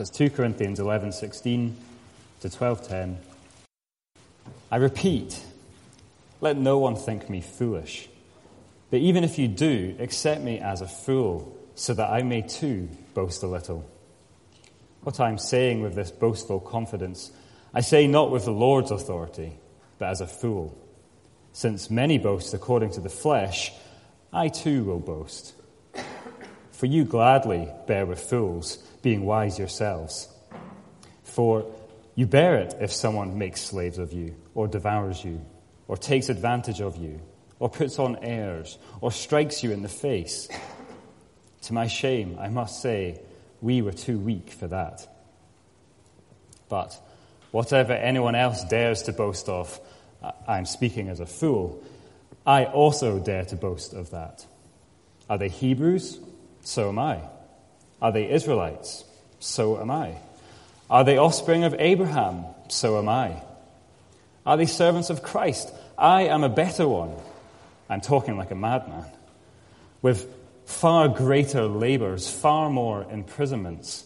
It's 2 Corinthians 11:16 to 12:10. I repeat, let no one think me foolish. But even if you do, accept me as a fool, so that I may too boast a little. What I'm saying with this boastful confidence, I say not with the Lord's authority, but as a fool. Since many boast according to the flesh, I too will boast. For you gladly bear with fools, being wise yourselves. For you bear it if someone makes slaves of you, or devours you, or takes advantage of you, or puts on airs, or strikes you in the face. To my shame, I must say, we were too weak for that. But whatever anyone else dares to boast of, I'm speaking as a fool, I also dare to boast of that. Are they Hebrews? So am I. Are they Israelites? So am I. Are they offspring of Abraham? So am I. Are they servants of Christ? I am a better one. I'm talking like a madman. With far greater labors, far more imprisonments,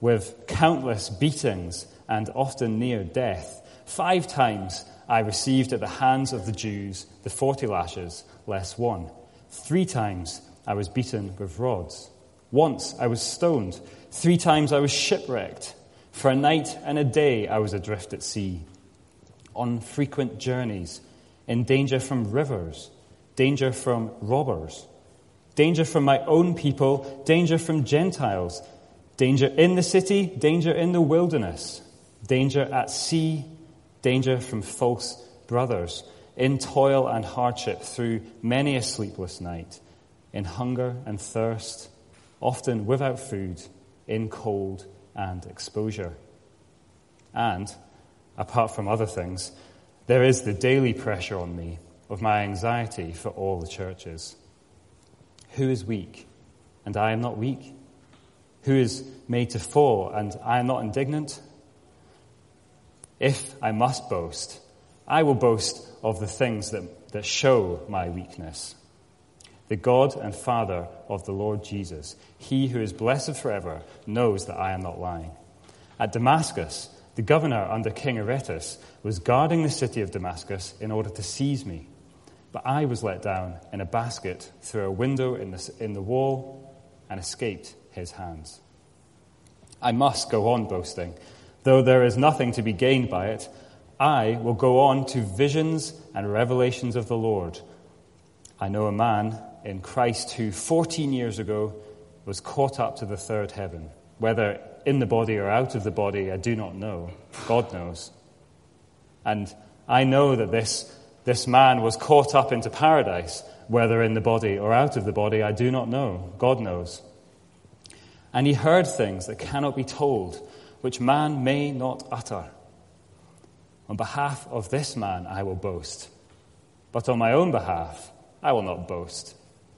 with countless beatings and often near death. Five times I received at the hands of the Jews the forty lashes, less one. Three times I was beaten with rods. Once I was stoned. Three times I was shipwrecked. For a night and a day I was adrift at sea, on frequent journeys, in danger from rivers, danger from robbers, danger from my own people, danger from Gentiles, danger in the city, danger in the wilderness, danger at sea, danger from false brothers, in toil and hardship through many a sleepless night, in hunger and thirst, often without food, in cold and exposure. And, apart from other things, there is the daily pressure on me of my anxiety for all the churches. Who is weak, and I am not weak? Who is made to fall, and I am not indignant? If I must boast, I will boast of the things that, that show my weakness. The God and Father of the Lord Jesus, he who is blessed forever, knows that I am not lying. At Damascus, the governor under King Aretas was guarding the city of Damascus in order to seize me. But I was let down in a basket through a window in the, in the wall and escaped his hands. I must go on boasting. Though there is nothing to be gained by it, I will go on to visions and revelations of the Lord. I know a man in Christ who 14 years ago was caught up to the third heaven. Whether in the body or out of the body, I do not know. God knows. And I know that this, this man was caught up into paradise, whether in the body or out of the body, I do not know. God knows. And he heard things that cannot be told, which man may not utter. On behalf of this man, I will boast. But on my own behalf, I will not boast,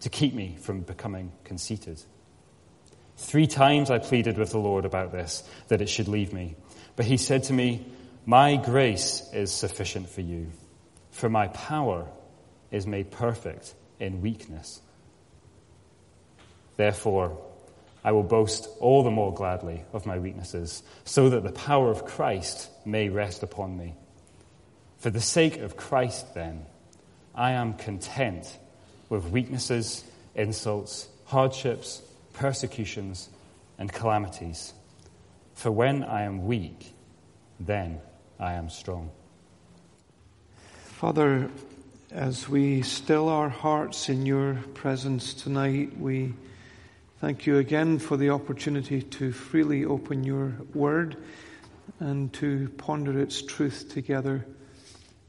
to keep me from becoming conceited. Three times I pleaded with the Lord about this, that it should leave me. But he said to me, My grace is sufficient for you, for my power is made perfect in weakness. Therefore, I will boast all the more gladly of my weaknesses, so that the power of Christ may rest upon me. For the sake of Christ, then, I am content with weaknesses, insults, hardships, persecutions, and calamities. For when I am weak, then I am strong. Father, as we still our hearts in your presence tonight, we thank you again for the opportunity to freely open your word and to ponder its truth together.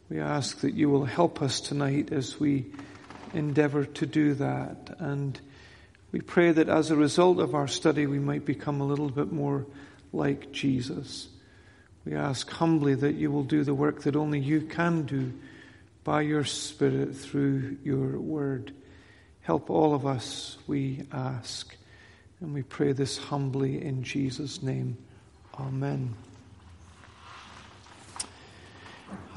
We ask that you will help us tonight as we endeavor to do that and we pray that as a result of our study, we might become a little bit more like Jesus. We ask humbly that you will do the work that only you can do by your Spirit through your word. Help all of us, we ask. And we pray this humbly in Jesus' name. Amen.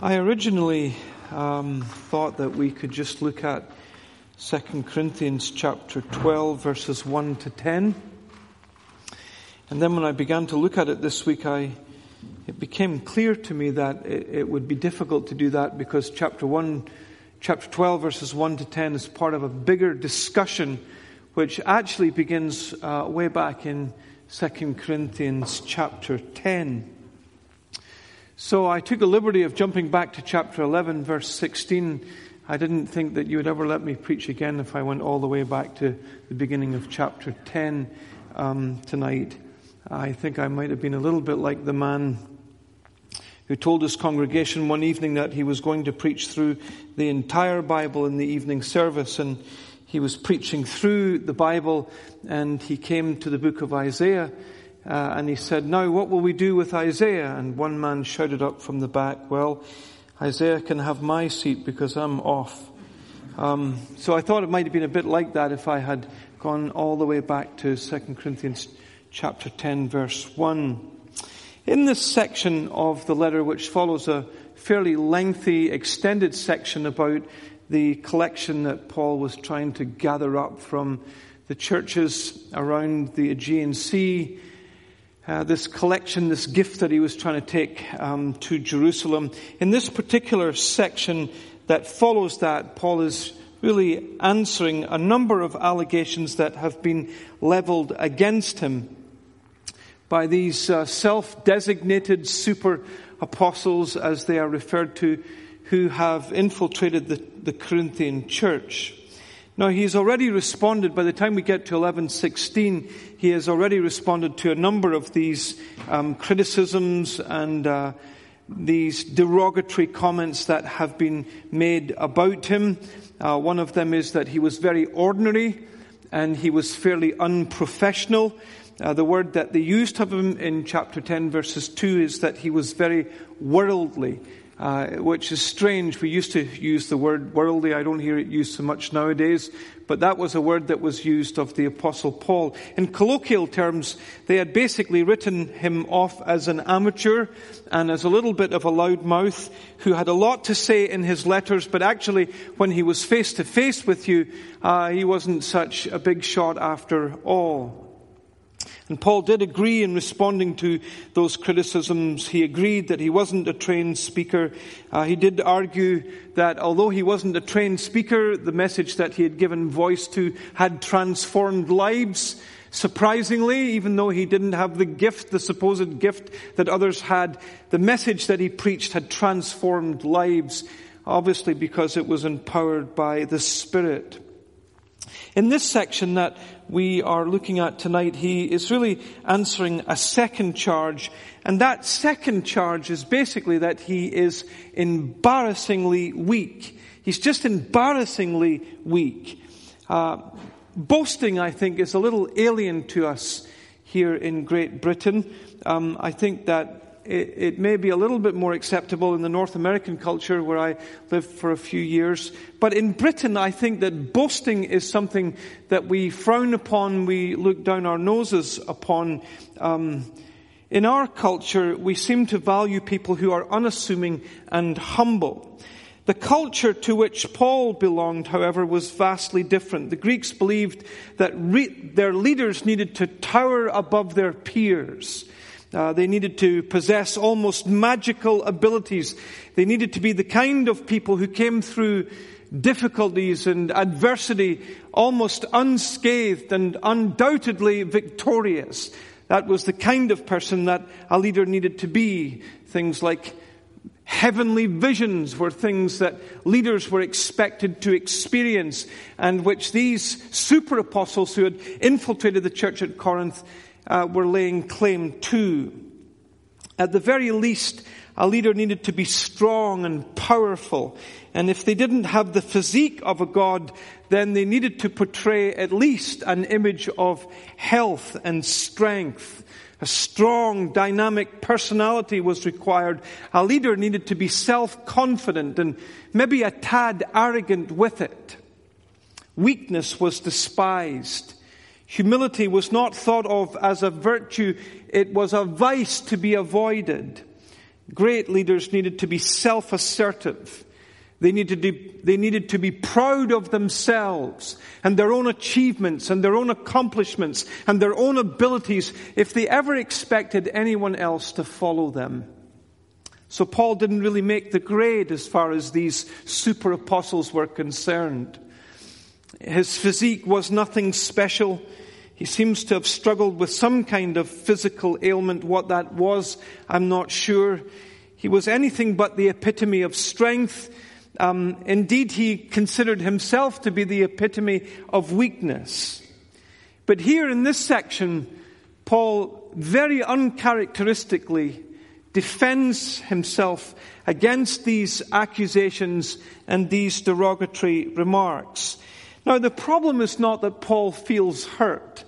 I originally um, thought that we could just look at 2 Corinthians chapter 12, verses 1 to 10. And then when I began to look at it this week, I, it became clear to me that it, it would be difficult to do that because chapter 1, chapter 12, verses 1 to 10 is part of a bigger discussion which actually begins uh, way back in 2 Corinthians chapter 10. So I took the liberty of jumping back to chapter 11, verse 16. I didn't think that you would ever let me preach again if I went all the way back to the beginning of chapter 10 um, tonight. I think I might have been a little bit like the man who told his congregation one evening that he was going to preach through the entire Bible in the evening service. And he was preaching through the Bible and he came to the book of Isaiah. Uh, and he said, Now, what will we do with Isaiah? And one man shouted up from the back, Well, Isaiah can have my seat because I'm off. Um, so I thought it might have been a bit like that if I had gone all the way back to 2 Corinthians chapter 10 verse 1. In this section of the letter, which follows a fairly lengthy, extended section about the collection that Paul was trying to gather up from the churches around the Aegean Sea, uh, this collection, this gift that he was trying to take um, to Jerusalem. In this particular section that follows that, Paul is really answering a number of allegations that have been leveled against him by these uh, self-designated super apostles as they are referred to who have infiltrated the, the Corinthian church. Now he's already responded, by the time we get to 1116, he has already responded to a number of these um, criticisms and uh, these derogatory comments that have been made about him. Uh, one of them is that he was very ordinary and he was fairly unprofessional. Uh, the word that they used of him in chapter 10 verses 2 is that he was very worldly, uh, which is strange. We used to use the word worldly. I don't hear it used so much nowadays, but that was a word that was used of the apostle Paul. In colloquial terms, they had basically written him off as an amateur and as a little bit of a loudmouth who had a lot to say in his letters, but actually when he was face to face with you, uh, he wasn't such a big shot after all. And Paul did agree in responding to those criticisms. He agreed that he wasn't a trained speaker. Uh, he did argue that although he wasn't a trained speaker, the message that he had given voice to had transformed lives. Surprisingly, even though he didn't have the gift, the supposed gift that others had, the message that he preached had transformed lives, obviously because it was empowered by the Spirit. In this section that we are looking at tonight, he is really answering a second charge. And that second charge is basically that he is embarrassingly weak. He's just embarrassingly weak. Uh, boasting, I think, is a little alien to us here in Great Britain. Um, I think that it, it, may be a little bit more acceptable in the North American culture where I lived for a few years. But in Britain, I think that boasting is something that we frown upon, we look down our noses upon. Um, in our culture, we seem to value people who are unassuming and humble. The culture to which Paul belonged, however, was vastly different. The Greeks believed that re- their leaders needed to tower above their peers. Uh, they needed to possess almost magical abilities. They needed to be the kind of people who came through difficulties and adversity almost unscathed and undoubtedly victorious. That was the kind of person that a leader needed to be. Things like heavenly visions were things that leaders were expected to experience and which these super apostles who had infiltrated the church at Corinth uh, were laying claim to. At the very least, a leader needed to be strong and powerful. And if they didn't have the physique of a god, then they needed to portray at least an image of health and strength. A strong, dynamic personality was required. A leader needed to be self-confident and maybe a tad arrogant with it. Weakness was despised. Humility was not thought of as a virtue. It was a vice to be avoided. Great leaders needed to be self-assertive. They needed, to, they needed to be proud of themselves and their own achievements and their own accomplishments and their own abilities if they ever expected anyone else to follow them. So Paul didn't really make the grade as far as these super apostles were concerned. His physique was nothing special. He seems to have struggled with some kind of physical ailment. What that was, I'm not sure. He was anything but the epitome of strength um, indeed, he considered himself to be the epitome of weakness. But here in this section, Paul very uncharacteristically defends himself against these accusations and these derogatory remarks. Now, the problem is not that Paul feels hurt.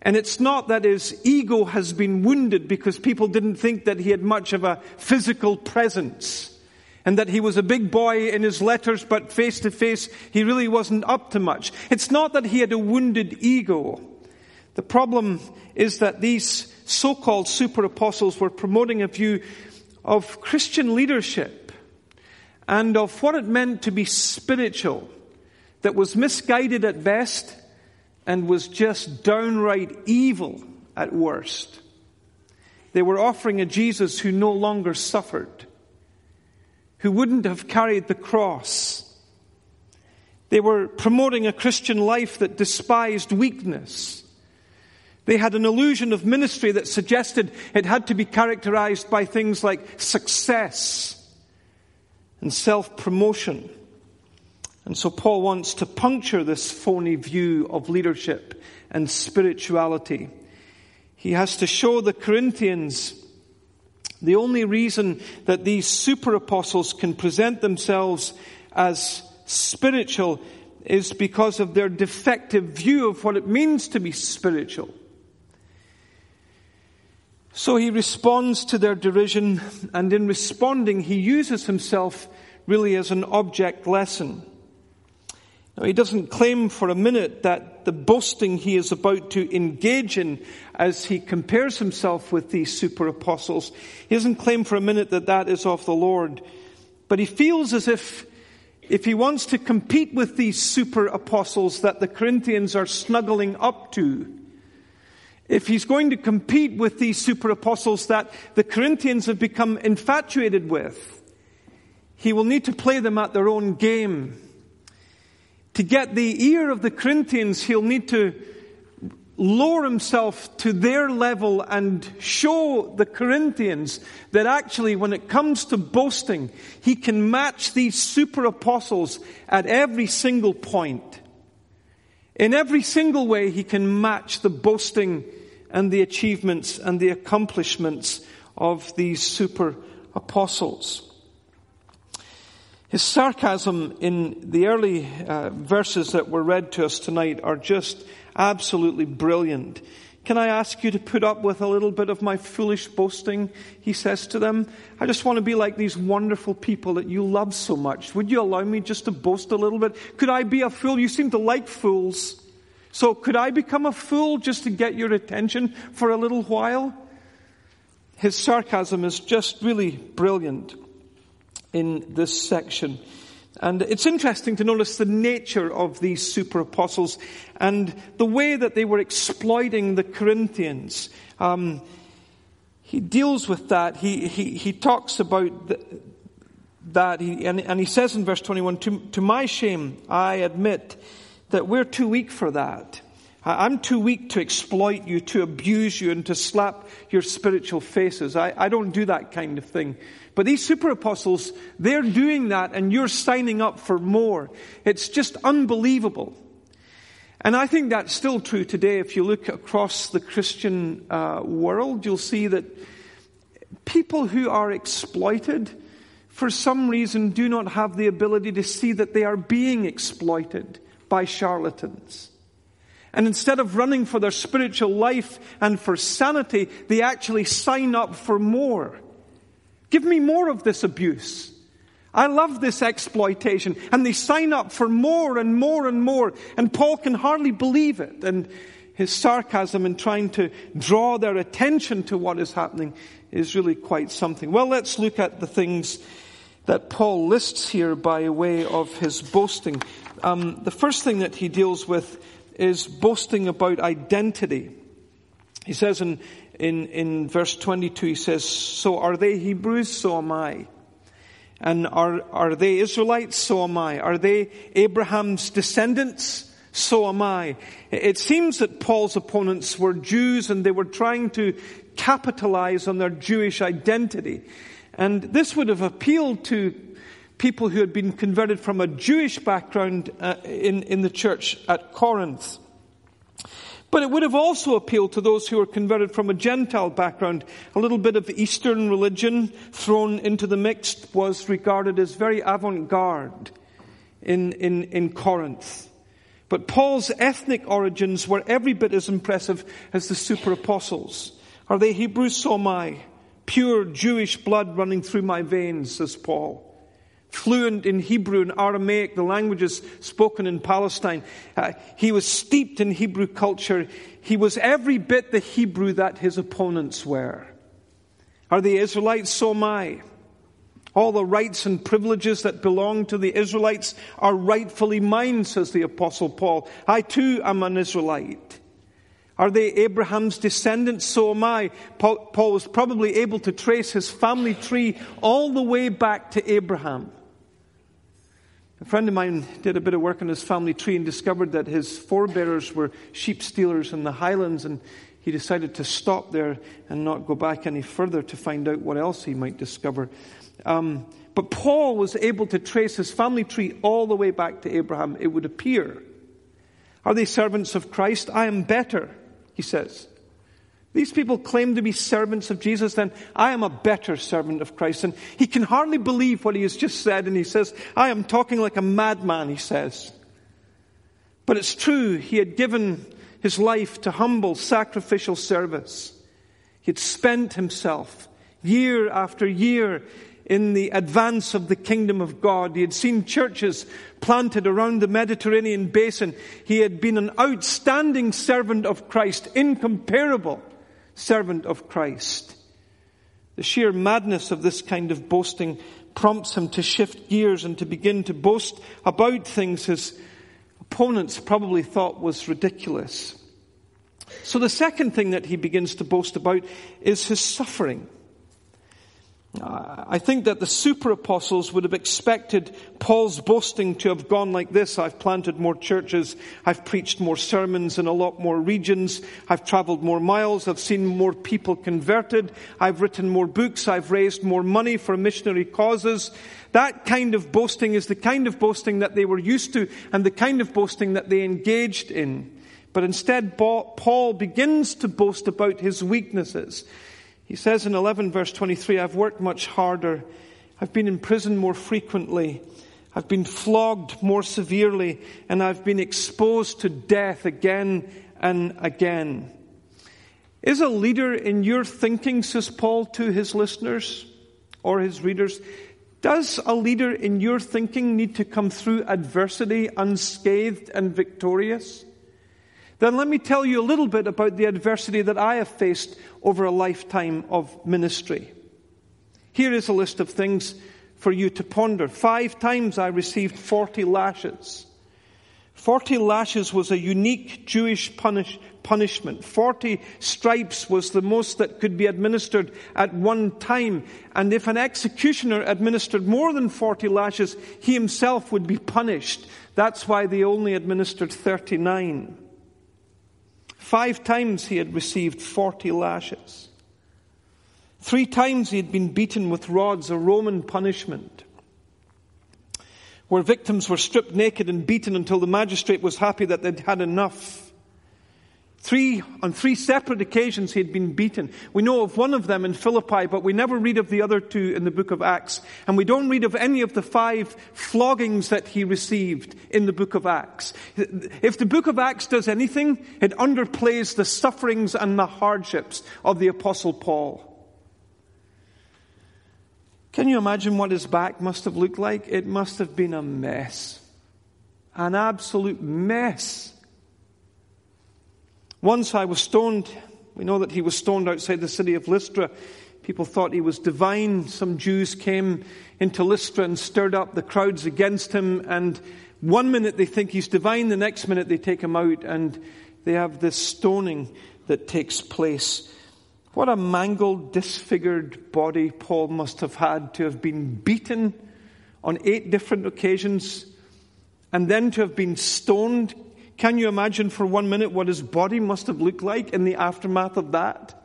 And it's not that his ego has been wounded because people didn't think that he had much of a physical presence and that he was a big boy in his letters, but face to face, he really wasn't up to much. It's not that he had a wounded ego. The problem is that these so-called super apostles were promoting a view of Christian leadership and of what it meant to be spiritual that was misguided at best and was just downright evil at worst. They were offering a Jesus who no longer suffered who wouldn't have carried the cross. They were promoting a Christian life that despised weakness. They had an illusion of ministry that suggested it had to be characterized by things like success and self-promotion. And so Paul wants to puncture this phony view of leadership and spirituality. He has to show the Corinthians the only reason that these super apostles can present themselves as spiritual is because of their defective view of what it means to be spiritual. So he responds to their derision, and in responding, he uses himself really as an object lesson. Now, he doesn't claim for a minute that the boasting he is about to engage in as he compares himself with these super apostles, he doesn't claim for a minute that that is of the Lord. But he feels as if, if he wants to compete with these super apostles that the Corinthians are snuggling up to, if he's going to compete with these super apostles that the Corinthians have become infatuated with, he will need to play them at their own game. To get the ear of the Corinthians, he'll need to lower himself to their level and show the Corinthians that actually when it comes to boasting, he can match these super apostles at every single point. In every single way, he can match the boasting and the achievements and the accomplishments of these super apostles. His sarcasm in the early uh, verses that were read to us tonight are just absolutely brilliant. Can I ask you to put up with a little bit of my foolish boasting? He says to them. I just want to be like these wonderful people that you love so much. Would you allow me just to boast a little bit? Could I be a fool? You seem to like fools. So could I become a fool just to get your attention for a little while? His sarcasm is just really brilliant in this section. And it's interesting to notice the nature of these super apostles and the way that they were exploiting the Corinthians. Um, he deals with that. He, he, he talks about that. He, and, and he says in verse 21, to, to my shame, I admit that we're too weak for that. I'm too weak to exploit you, to abuse you, and to slap your spiritual faces. I, I don't do that kind of thing. But these super apostles, they're doing that and you're signing up for more. It's just unbelievable. And I think that's still true today. If you look across the Christian uh, world, you'll see that people who are exploited, for some reason, do not have the ability to see that they are being exploited by charlatans. And instead of running for their spiritual life and for sanity, they actually sign up for more. Give me more of this abuse. I love this exploitation. And they sign up for more and more and more. And Paul can hardly believe it. And his sarcasm in trying to draw their attention to what is happening is really quite something. Well, let's look at the things that Paul lists here by way of his boasting. Um, the first thing that he deals with is boasting about identity. He says in, in, in verse 22, he says, So are they Hebrews? So am I. And are, are they Israelites? So am I. Are they Abraham's descendants? So am I. It seems that Paul's opponents were Jews and they were trying to capitalize on their Jewish identity. And this would have appealed to people who had been converted from a Jewish background uh, in, in the church at Corinth. But it would have also appealed to those who were converted from a Gentile background. A little bit of Eastern religion thrown into the mix was regarded as very avant-garde in, in, in Corinth. But Paul's ethnic origins were every bit as impressive as the super apostles. Are they Hebrews? So am I. Pure Jewish blood running through my veins, says Paul. Fluent in Hebrew and Aramaic, the languages spoken in Palestine. Uh, he was steeped in Hebrew culture. He was every bit the Hebrew that his opponents were. Are the Israelites? So am I. All the rights and privileges that belong to the Israelites are rightfully mine, says the apostle Paul. I too am an Israelite. Are they Abraham's descendants? So am I. Paul, was probably able to trace his family tree all the way back to Abraham. A friend of mine did a bit of work on his family tree and discovered that his forebears were sheep stealers in the highlands and he decided to stop there and not go back any further to find out what else he might discover. Um, but Paul was able to trace his family tree all the way back to Abraham, it would appear. Are they servants of Christ? I am better, he says. These people claim to be servants of Jesus, then I am a better servant of Christ. And he can hardly believe what he has just said, and he says, I am talking like a madman, he says. But it's true, he had given his life to humble, sacrificial service. He had spent himself year after year in the advance of the kingdom of God. He had seen churches planted around the Mediterranean basin. He had been an outstanding servant of Christ, incomparable servant of Christ. The sheer madness of this kind of boasting prompts him to shift gears and to begin to boast about things his opponents probably thought was ridiculous. So the second thing that he begins to boast about is his suffering. I think that the super apostles would have expected Paul's boasting to have gone like this. I've planted more churches. I've preached more sermons in a lot more regions. I've traveled more miles. I've seen more people converted. I've written more books. I've raised more money for missionary causes. That kind of boasting is the kind of boasting that they were used to and the kind of boasting that they engaged in. But instead, Paul begins to boast about his weaknesses. He says in 11 verse 23, I've worked much harder. I've been in prison more frequently. I've been flogged more severely and I've been exposed to death again and again. Is a leader in your thinking, says Paul to his listeners or his readers, does a leader in your thinking need to come through adversity unscathed and victorious? Then let me tell you a little bit about the adversity that I have faced over a lifetime of ministry. Here is a list of things for you to ponder. Five times I received 40 lashes. 40 lashes was a unique Jewish punish, punishment. 40 stripes was the most that could be administered at one time. And if an executioner administered more than 40 lashes, he himself would be punished. That's why they only administered 39. Five times he had received 40 lashes. Three times he had been beaten with rods, a Roman punishment, where victims were stripped naked and beaten until the magistrate was happy that they'd had enough. Three, on three separate occasions he had been beaten. We know of one of them in Philippi, but we never read of the other two in the book of Acts. And we don't read of any of the five floggings that he received in the book of Acts. If the book of Acts does anything, it underplays the sufferings and the hardships of the apostle Paul. Can you imagine what his back must have looked like? It must have been a mess. An absolute mess. Once I was stoned. We know that he was stoned outside the city of Lystra. People thought he was divine. Some Jews came into Lystra and stirred up the crowds against him. And one minute they think he's divine, the next minute they take him out and they have this stoning that takes place. What a mangled, disfigured body Paul must have had to have been beaten on eight different occasions and then to have been stoned, can you imagine for one minute what his body must have looked like in the aftermath of that?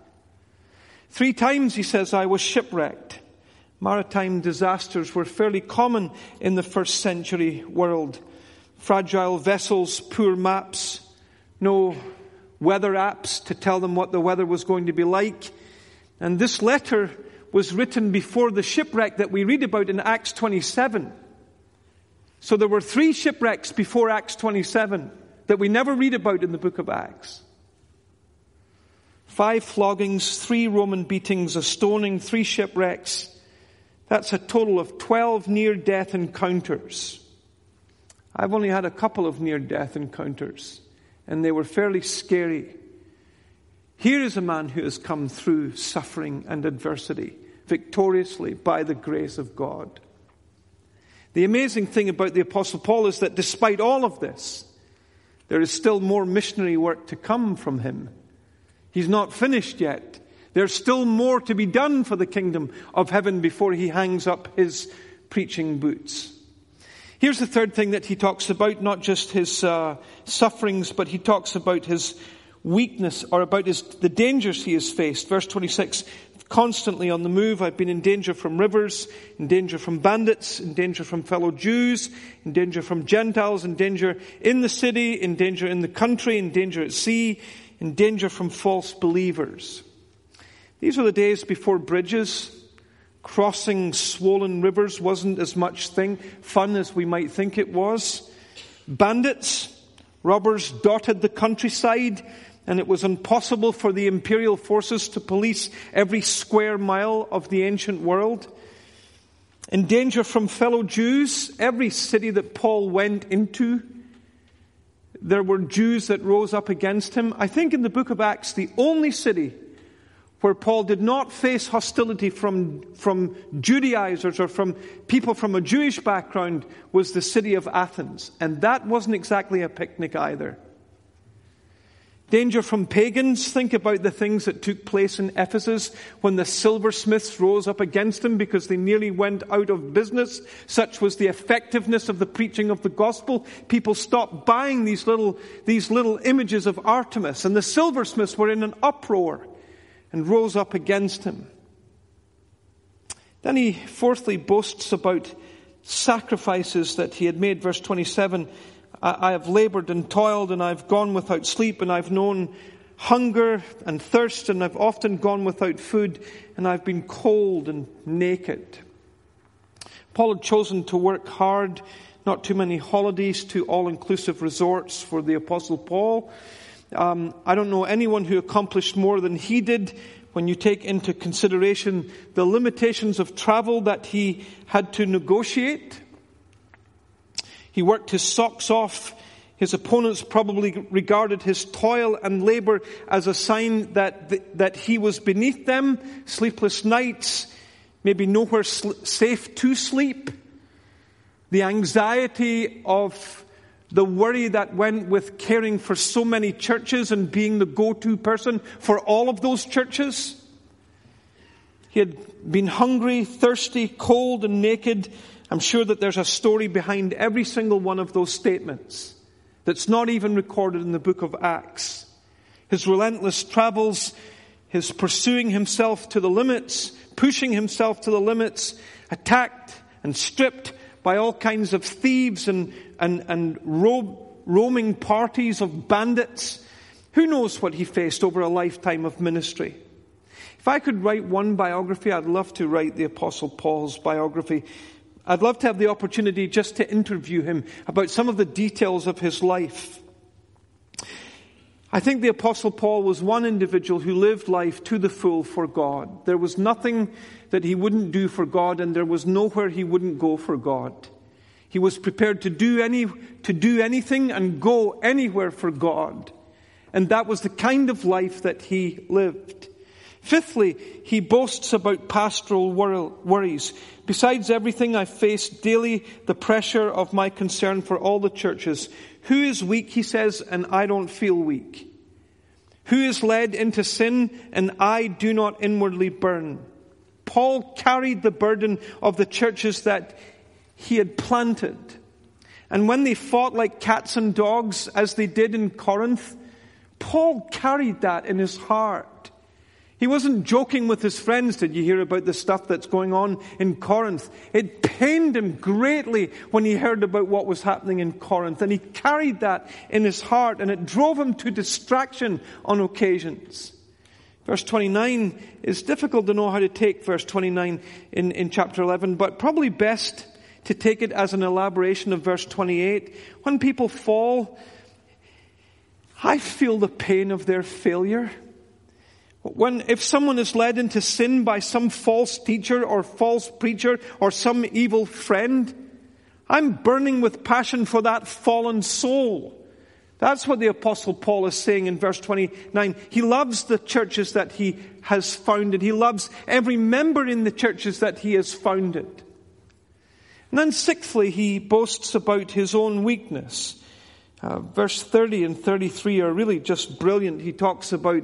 Three times, he says, I was shipwrecked. Maritime disasters were fairly common in the first century world. Fragile vessels, poor maps, no weather apps to tell them what the weather was going to be like. And this letter was written before the shipwreck that we read about in Acts 27. So there were three shipwrecks before Acts 27 that we never read about in the book of Acts. Five floggings, three Roman beatings, a stoning, three shipwrecks. That's a total of 12 near death encounters. I've only had a couple of near death encounters, and they were fairly scary. Here is a man who has come through suffering and adversity victoriously by the grace of God. The amazing thing about the Apostle Paul is that despite all of this, there is still more missionary work to come from him. He's not finished yet. There's still more to be done for the kingdom of heaven before he hangs up his preaching boots. Here's the third thing that he talks about, not just his uh, sufferings, but he talks about his weakness or about his, the dangers he has faced. Verse 26, constantly on the move. I've been in danger from rivers, in danger from bandits, in danger from fellow Jews, in danger from Gentiles, in danger in the city, in danger in the country, in danger at sea, in danger from false believers. These were the days before bridges. Crossing swollen rivers wasn't as much thing, fun as we might think it was. Bandits, robbers dotted the countryside and it was impossible for the imperial forces to police every square mile of the ancient world. In danger from fellow Jews, every city that Paul went into, there were Jews that rose up against him. I think in the book of Acts, the only city where Paul did not face hostility from, from Judaizers or from people from a Jewish background was the city of Athens. And that wasn't exactly a picnic either. Danger from pagans. Think about the things that took place in Ephesus when the silversmiths rose up against him because they nearly went out of business. Such was the effectiveness of the preaching of the gospel. People stopped buying these little, these little images of Artemis and the silversmiths were in an uproar and rose up against him. Then he fourthly boasts about sacrifices that he had made. Verse 27 I, have labored and toiled and I've gone without sleep and I've known hunger and thirst and I've often gone without food and I've been cold and naked. Paul had chosen to work hard, not too many holidays, to all inclusive resorts for the Apostle Paul. Um, I don't know anyone who accomplished more than he did when you take into consideration the limitations of travel that he had to negotiate. He worked his socks off. His opponents probably regarded his toil and labor as a sign that, that he was beneath them. Sleepless nights, maybe nowhere sl- safe to sleep. The anxiety of the worry that went with caring for so many churches and being the go-to person for all of those churches. He had been hungry, thirsty, cold, and naked I'm sure that there's a story behind every single one of those statements that's not even recorded in the book of Acts. His relentless travels, his pursuing himself to the limits, pushing himself to the limits, attacked and stripped by all kinds of thieves and, and, and ro- roaming parties of bandits. Who knows what he faced over a lifetime of ministry? If I could write one biography, I'd love to write the Apostle Paul's biography. I'd love to have the opportunity just to interview him about some of the details of his life. I think the Apostle Paul was one individual who lived life to the full for God. There was nothing that he wouldn't do for God, and there was nowhere he wouldn't go for God. He was prepared to do, any, to do anything and go anywhere for God. And that was the kind of life that he lived. Fifthly, he boasts about pastoral worries. Besides everything, I face daily the pressure of my concern for all the churches who is weak, he says, and I don't feel weak? Who is led into sin, and I do not inwardly burn? Paul carried the burden of the churches that he had planted. And when they fought like cats and dogs, as they did in Corinth, Paul carried that in his heart. He wasn't joking with his friends. Did you hear about the stuff that's going on in Corinth? It pained him greatly when he heard about what was happening in Corinth. And he carried that in his heart and it drove him to distraction on occasions. Verse 29 is difficult to know how to take verse 29 in, in chapter 11, but probably best to take it as an elaboration of verse 28. When people fall, I feel the pain of their failure. When, if someone is led into sin by some false teacher or false preacher or some evil friend, I'm burning with passion for that fallen soul. That's what the apostle Paul is saying in verse 29. He loves the churches that he has founded. He loves every member in the churches that he has founded. And then sixthly, he boasts about his own weakness. Uh, verse 30 and 33 are really just brilliant. He talks about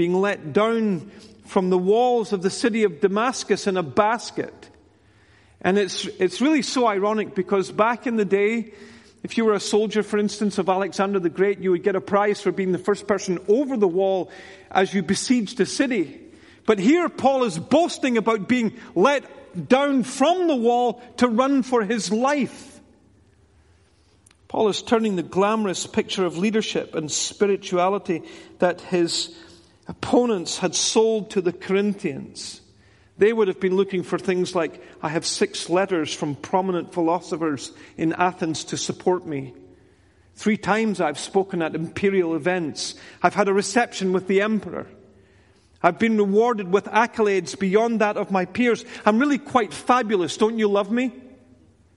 being let down from the walls of the city of Damascus in a basket. And it's, it's really so ironic because back in the day, if you were a soldier, for instance, of Alexander the Great, you would get a prize for being the first person over the wall as you besieged a city. But here Paul is boasting about being let down from the wall to run for his life. Paul is turning the glamorous picture of leadership and spirituality that his opponents had sold to the Corinthians. They would have been looking for things like, I have six letters from prominent philosophers in Athens to support me. Three times I've spoken at imperial events. I've had a reception with the emperor. I've been rewarded with accolades beyond that of my peers. I'm really quite fabulous. Don't you love me?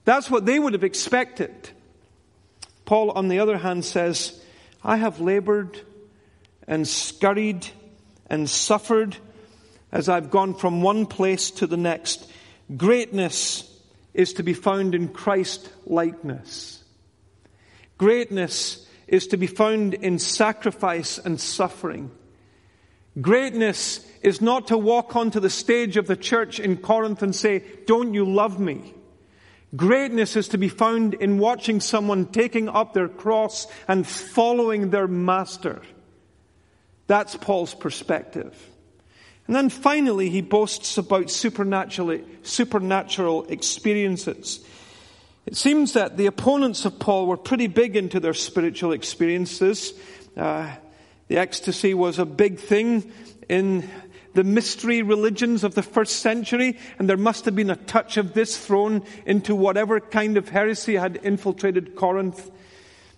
That's what they would have expected. Paul, on the other hand, says, I have labored and scurried and suffered as I've gone from one place to the next. Greatness is to be found in Christ likeness. Greatness is to be found in sacrifice and suffering. Greatness is not to walk onto the stage of the church in Corinth and say, Don't you love me? Greatness is to be found in watching someone taking up their cross and following their master. That's Paul's perspective. And then finally, he boasts about supernatural, supernatural experiences. It seems that the opponents of Paul were pretty big into their spiritual experiences. Uh, the ecstasy was a big thing in the mystery religions of the first century, and there must have been a touch of this thrown into whatever kind of heresy had infiltrated Corinth.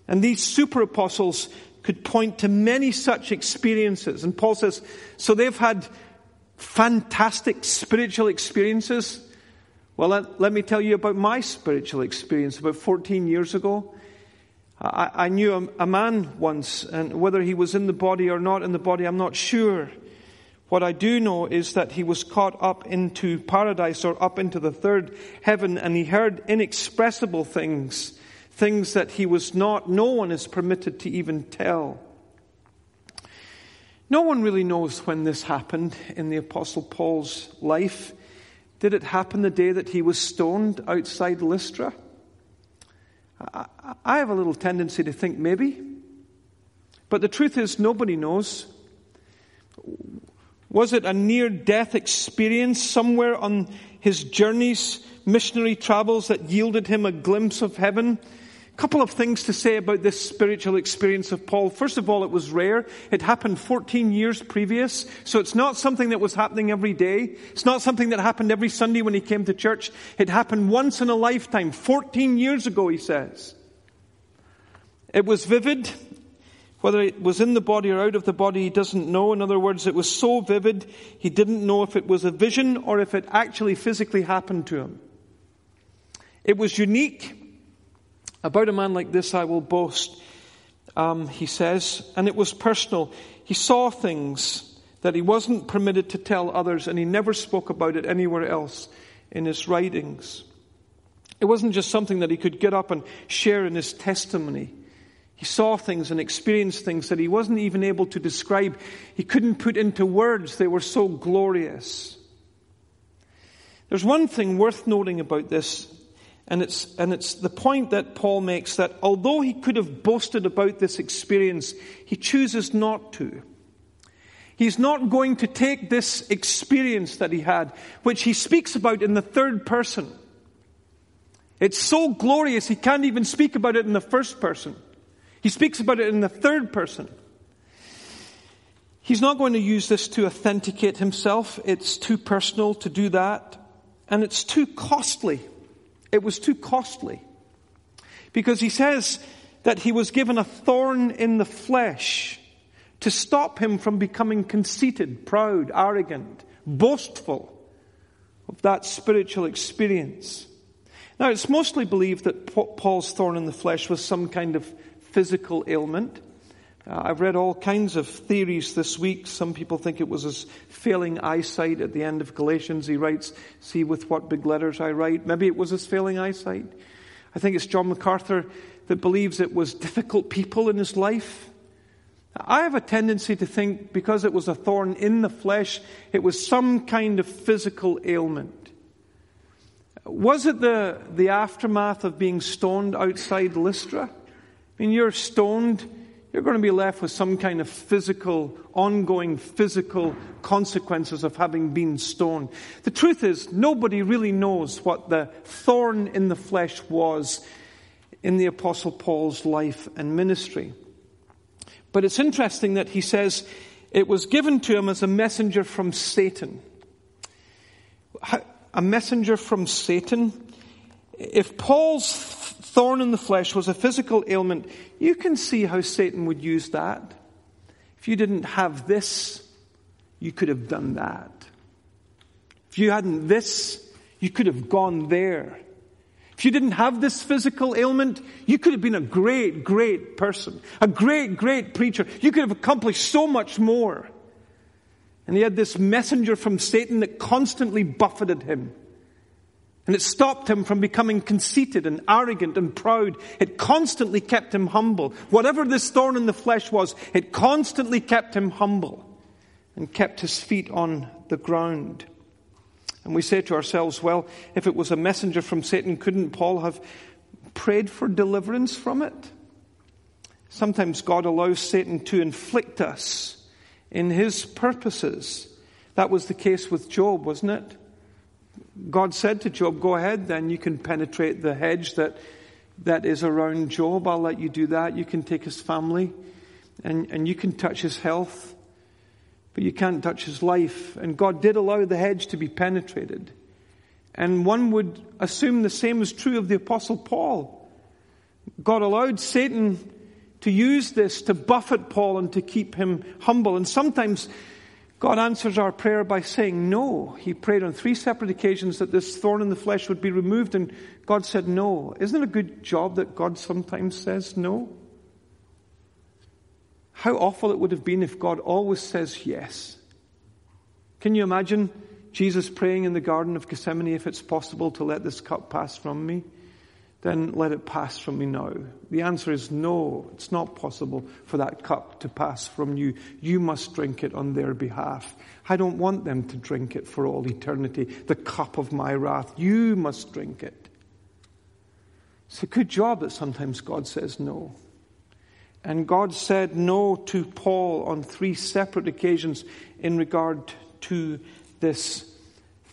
And these super apostles could point to many such experiences. And Paul says, so they've had fantastic spiritual experiences. Well, let, let me tell you about my spiritual experience. About 14 years ago, I, I knew a, a man once, and whether he was in the body or not in the body, I'm not sure. What I do know is that he was caught up into paradise or up into the third heaven and he heard inexpressible things things that he was not, no one is permitted to even tell. No one really knows when this happened in the Apostle Paul's life. Did it happen the day that he was stoned outside Lystra? I have a little tendency to think maybe. But the truth is, nobody knows. Was it a near death experience somewhere on his journeys, missionary travels, that yielded him a glimpse of heaven? Couple of things to say about this spiritual experience of Paul. First of all, it was rare. It happened 14 years previous, so it's not something that was happening every day. It's not something that happened every Sunday when he came to church. It happened once in a lifetime, 14 years ago, he says. It was vivid. Whether it was in the body or out of the body, he doesn't know. In other words, it was so vivid, he didn't know if it was a vision or if it actually physically happened to him. It was unique. About a man like this I will boast, um, he says, and it was personal. He saw things that he wasn't permitted to tell others, and he never spoke about it anywhere else in his writings. It wasn't just something that he could get up and share in his testimony. He saw things and experienced things that he wasn't even able to describe. He couldn't put into words. They were so glorious. There's one thing worth noting about this and it's, and it's the point that Paul makes that although he could have boasted about this experience, he chooses not to. He's not going to take this experience that he had, which he speaks about in the third person. It's so glorious, he can't even speak about it in the first person. He speaks about it in the third person. He's not going to use this to authenticate himself. It's too personal to do that. And it's too costly. It was too costly. Because he says that he was given a thorn in the flesh to stop him from becoming conceited, proud, arrogant, boastful of that spiritual experience. Now, it's mostly believed that Paul's thorn in the flesh was some kind of physical ailment. Uh, I've read all kinds of theories this week. Some people think it was his failing eyesight at the end of Galatians. He writes, See with what big letters I write. Maybe it was his failing eyesight. I think it's John MacArthur that believes it was difficult people in his life. I have a tendency to think because it was a thorn in the flesh, it was some kind of physical ailment. Was it the, the aftermath of being stoned outside Lystra? I mean, you're stoned you're going to be left with some kind of physical, ongoing physical consequences of having been stoned. The truth is, nobody really knows what the thorn in the flesh was in the Apostle Paul's life and ministry. But it's interesting that he says it was given to him as a messenger from Satan. A messenger from Satan? If Paul's thorn in the flesh was a physical ailment, you can see how Satan would use that. If you didn't have this, you could have done that. If you hadn't this, you could have gone there. If you didn't have this physical ailment, you could have been a great, great person, a great, great preacher. You could have accomplished so much more. And he had this messenger from Satan that constantly buffeted him. And it stopped him from becoming conceited and arrogant and proud. It constantly kept him humble. Whatever this thorn in the flesh was, it constantly kept him humble and kept his feet on the ground. And we say to ourselves, well, if it was a messenger from Satan, couldn't Paul have prayed for deliverance from it? Sometimes God allows Satan to inflict us in his purposes. That was the case with Job, wasn't it? God said to Job, Go ahead, then you can penetrate the hedge that, that is around Job. I'll let you do that. You can take his family and, and you can touch his health, but you can't touch his life. And God did allow the hedge to be penetrated. And one would assume the same is true of the Apostle Paul. God allowed Satan to use this to buffet Paul and to keep him humble. And sometimes God answers our prayer by saying no. He prayed on three separate occasions that this thorn in the flesh would be removed, and God said no. Isn't it a good job that God sometimes says no? How awful it would have been if God always says yes. Can you imagine Jesus praying in the Garden of Gethsemane, if it's possible to let this cup pass from me? Then let it pass from me now. The answer is no, it's not possible for that cup to pass from you. You must drink it on their behalf. I don't want them to drink it for all eternity, the cup of my wrath. You must drink it. It's a good job that sometimes God says no. And God said no to Paul on three separate occasions in regard to this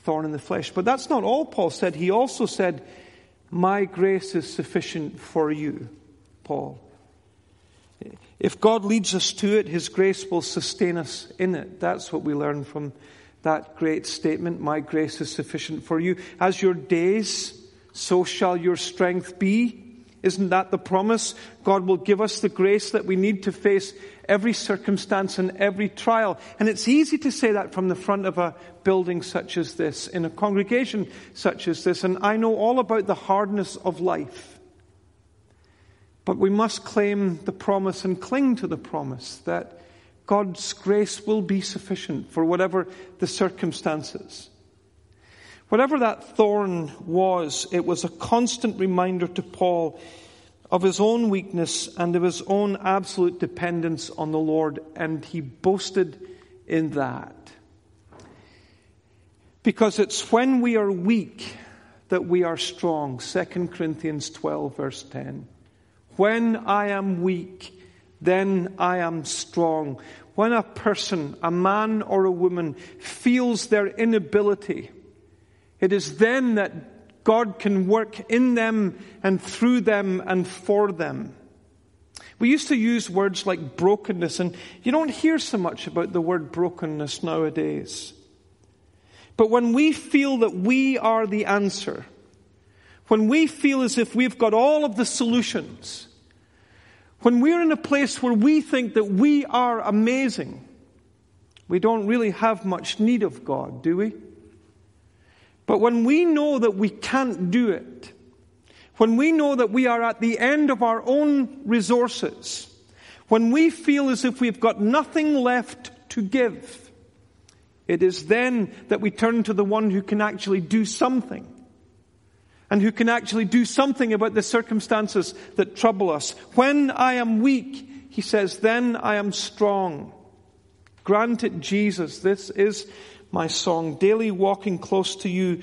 thorn in the flesh. But that's not all Paul said. He also said, My grace is sufficient for you, Paul. If God leads us to it, His grace will sustain us in it. That's what we learn from that great statement My grace is sufficient for you. As your days, so shall your strength be. Isn't that the promise? God will give us the grace that we need to face every circumstance and every trial. And it's easy to say that from the front of a building such as this, in a congregation such as this. And I know all about the hardness of life. But we must claim the promise and cling to the promise that God's grace will be sufficient for whatever the circumstances. Whatever that thorn was, it was a constant reminder to Paul of his own weakness and of his own absolute dependence on the Lord, and he boasted in that. Because it's when we are weak that we are strong. 2 Corinthians 12, verse 10. When I am weak, then I am strong. When a person, a man or a woman, feels their inability, it is then that God can work in them and through them and for them. We used to use words like brokenness, and you don't hear so much about the word brokenness nowadays. But when we feel that we are the answer, when we feel as if we've got all of the solutions, when we're in a place where we think that we are amazing, we don't really have much need of God, do we? But when we know that we can't do it, when we know that we are at the end of our own resources, when we feel as if we've got nothing left to give, it is then that we turn to the one who can actually do something and who can actually do something about the circumstances that trouble us. When I am weak, he says, then I am strong. Grant it, Jesus. This is my song. Daily walking close to you.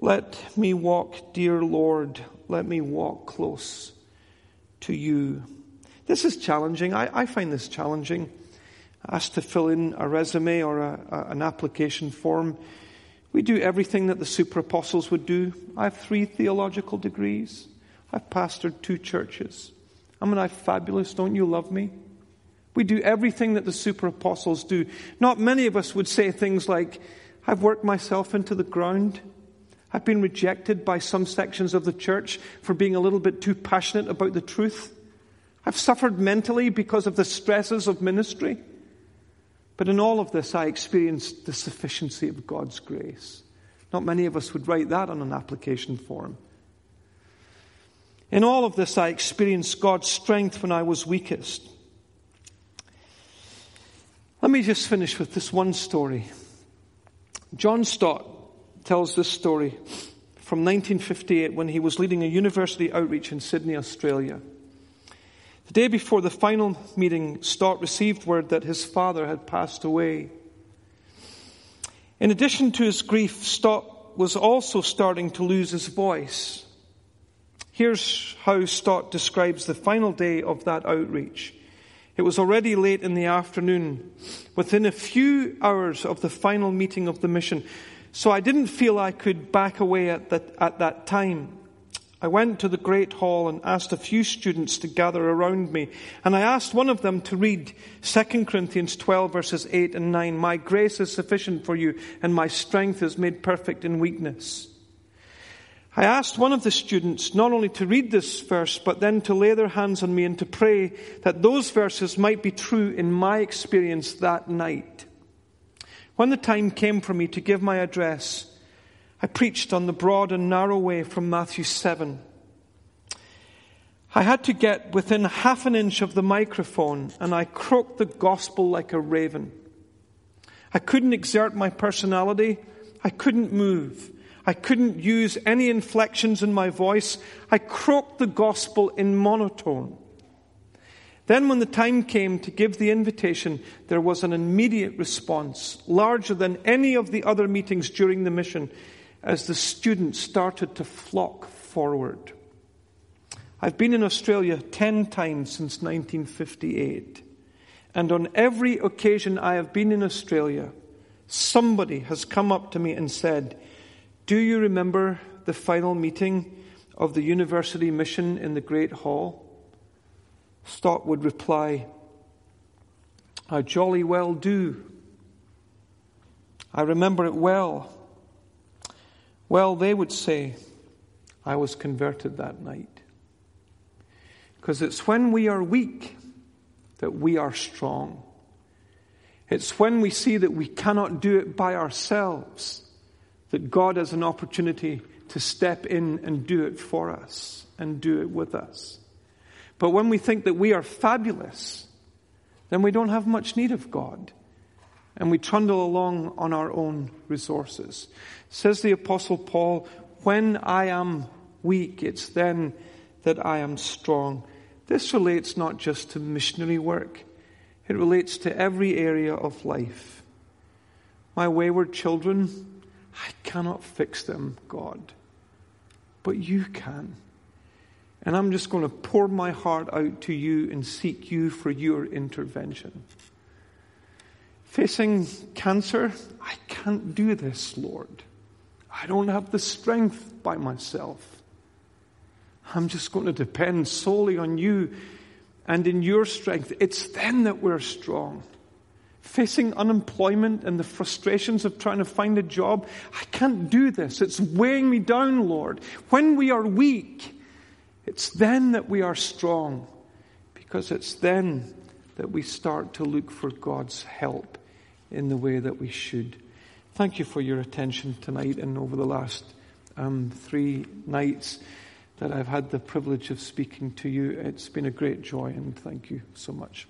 Let me walk, dear Lord. Let me walk close to you. This is challenging. I, I find this challenging asked to fill in a resume or a, a, an application form. We do everything that the super apostles would do. I have three theological degrees. I've pastored two churches. I mean, I'm fabulous. Don't you love me? We do everything that the super apostles do. Not many of us would say things like, I've worked myself into the ground. I've been rejected by some sections of the church for being a little bit too passionate about the truth. I've suffered mentally because of the stresses of ministry. But in all of this, I experienced the sufficiency of God's grace. Not many of us would write that on an application form. In all of this, I experienced God's strength when I was weakest. Let me just finish with this one story. John Stott tells this story from 1958 when he was leading a university outreach in Sydney, Australia. The day before the final meeting, Stott received word that his father had passed away. In addition to his grief, Stott was also starting to lose his voice. Here's how Stott describes the final day of that outreach. It was already late in the afternoon, within a few hours of the final meeting of the mission, so I didn't feel I could back away at that, at that time. I went to the great hall and asked a few students to gather around me. And I asked one of them to read 2 Corinthians 12 verses 8 and 9. My grace is sufficient for you and my strength is made perfect in weakness. I asked one of the students not only to read this verse, but then to lay their hands on me and to pray that those verses might be true in my experience that night. When the time came for me to give my address, I preached on the broad and narrow way from Matthew 7. I had to get within half an inch of the microphone and I croaked the gospel like a raven. I couldn't exert my personality. I couldn't move. I couldn't use any inflections in my voice. I croaked the gospel in monotone. Then, when the time came to give the invitation, there was an immediate response, larger than any of the other meetings during the mission as the students started to flock forward. I've been in Australia 10 times since 1958. And on every occasion I have been in Australia, somebody has come up to me and said, Do you remember the final meeting of the university mission in the Great Hall, Stott would reply, I jolly well do. I remember it well. Well, they would say, I was converted that night. Because it's when we are weak that we are strong. It's when we see that we cannot do it by ourselves that God has an opportunity to step in and do it for us and do it with us. But when we think that we are fabulous, then we don't have much need of God. And we trundle along on our own resources. Says the Apostle Paul, when I am weak, it's then that I am strong. This relates not just to missionary work, it relates to every area of life. My wayward children, I cannot fix them, God, but you can. And I'm just going to pour my heart out to you and seek you for your intervention. Facing cancer, I can't do this, Lord. I don't have the strength by myself. I'm just going to depend solely on you and in your strength. It's then that we're strong. Facing unemployment and the frustrations of trying to find a job, I can't do this. It's weighing me down, Lord. When we are weak, it's then that we are strong because it's then that we start to look for God's help in the way that we should. Thank you for your attention tonight and over the last um, three nights that I've had the privilege of speaking to you. It's been a great joy and thank you so much.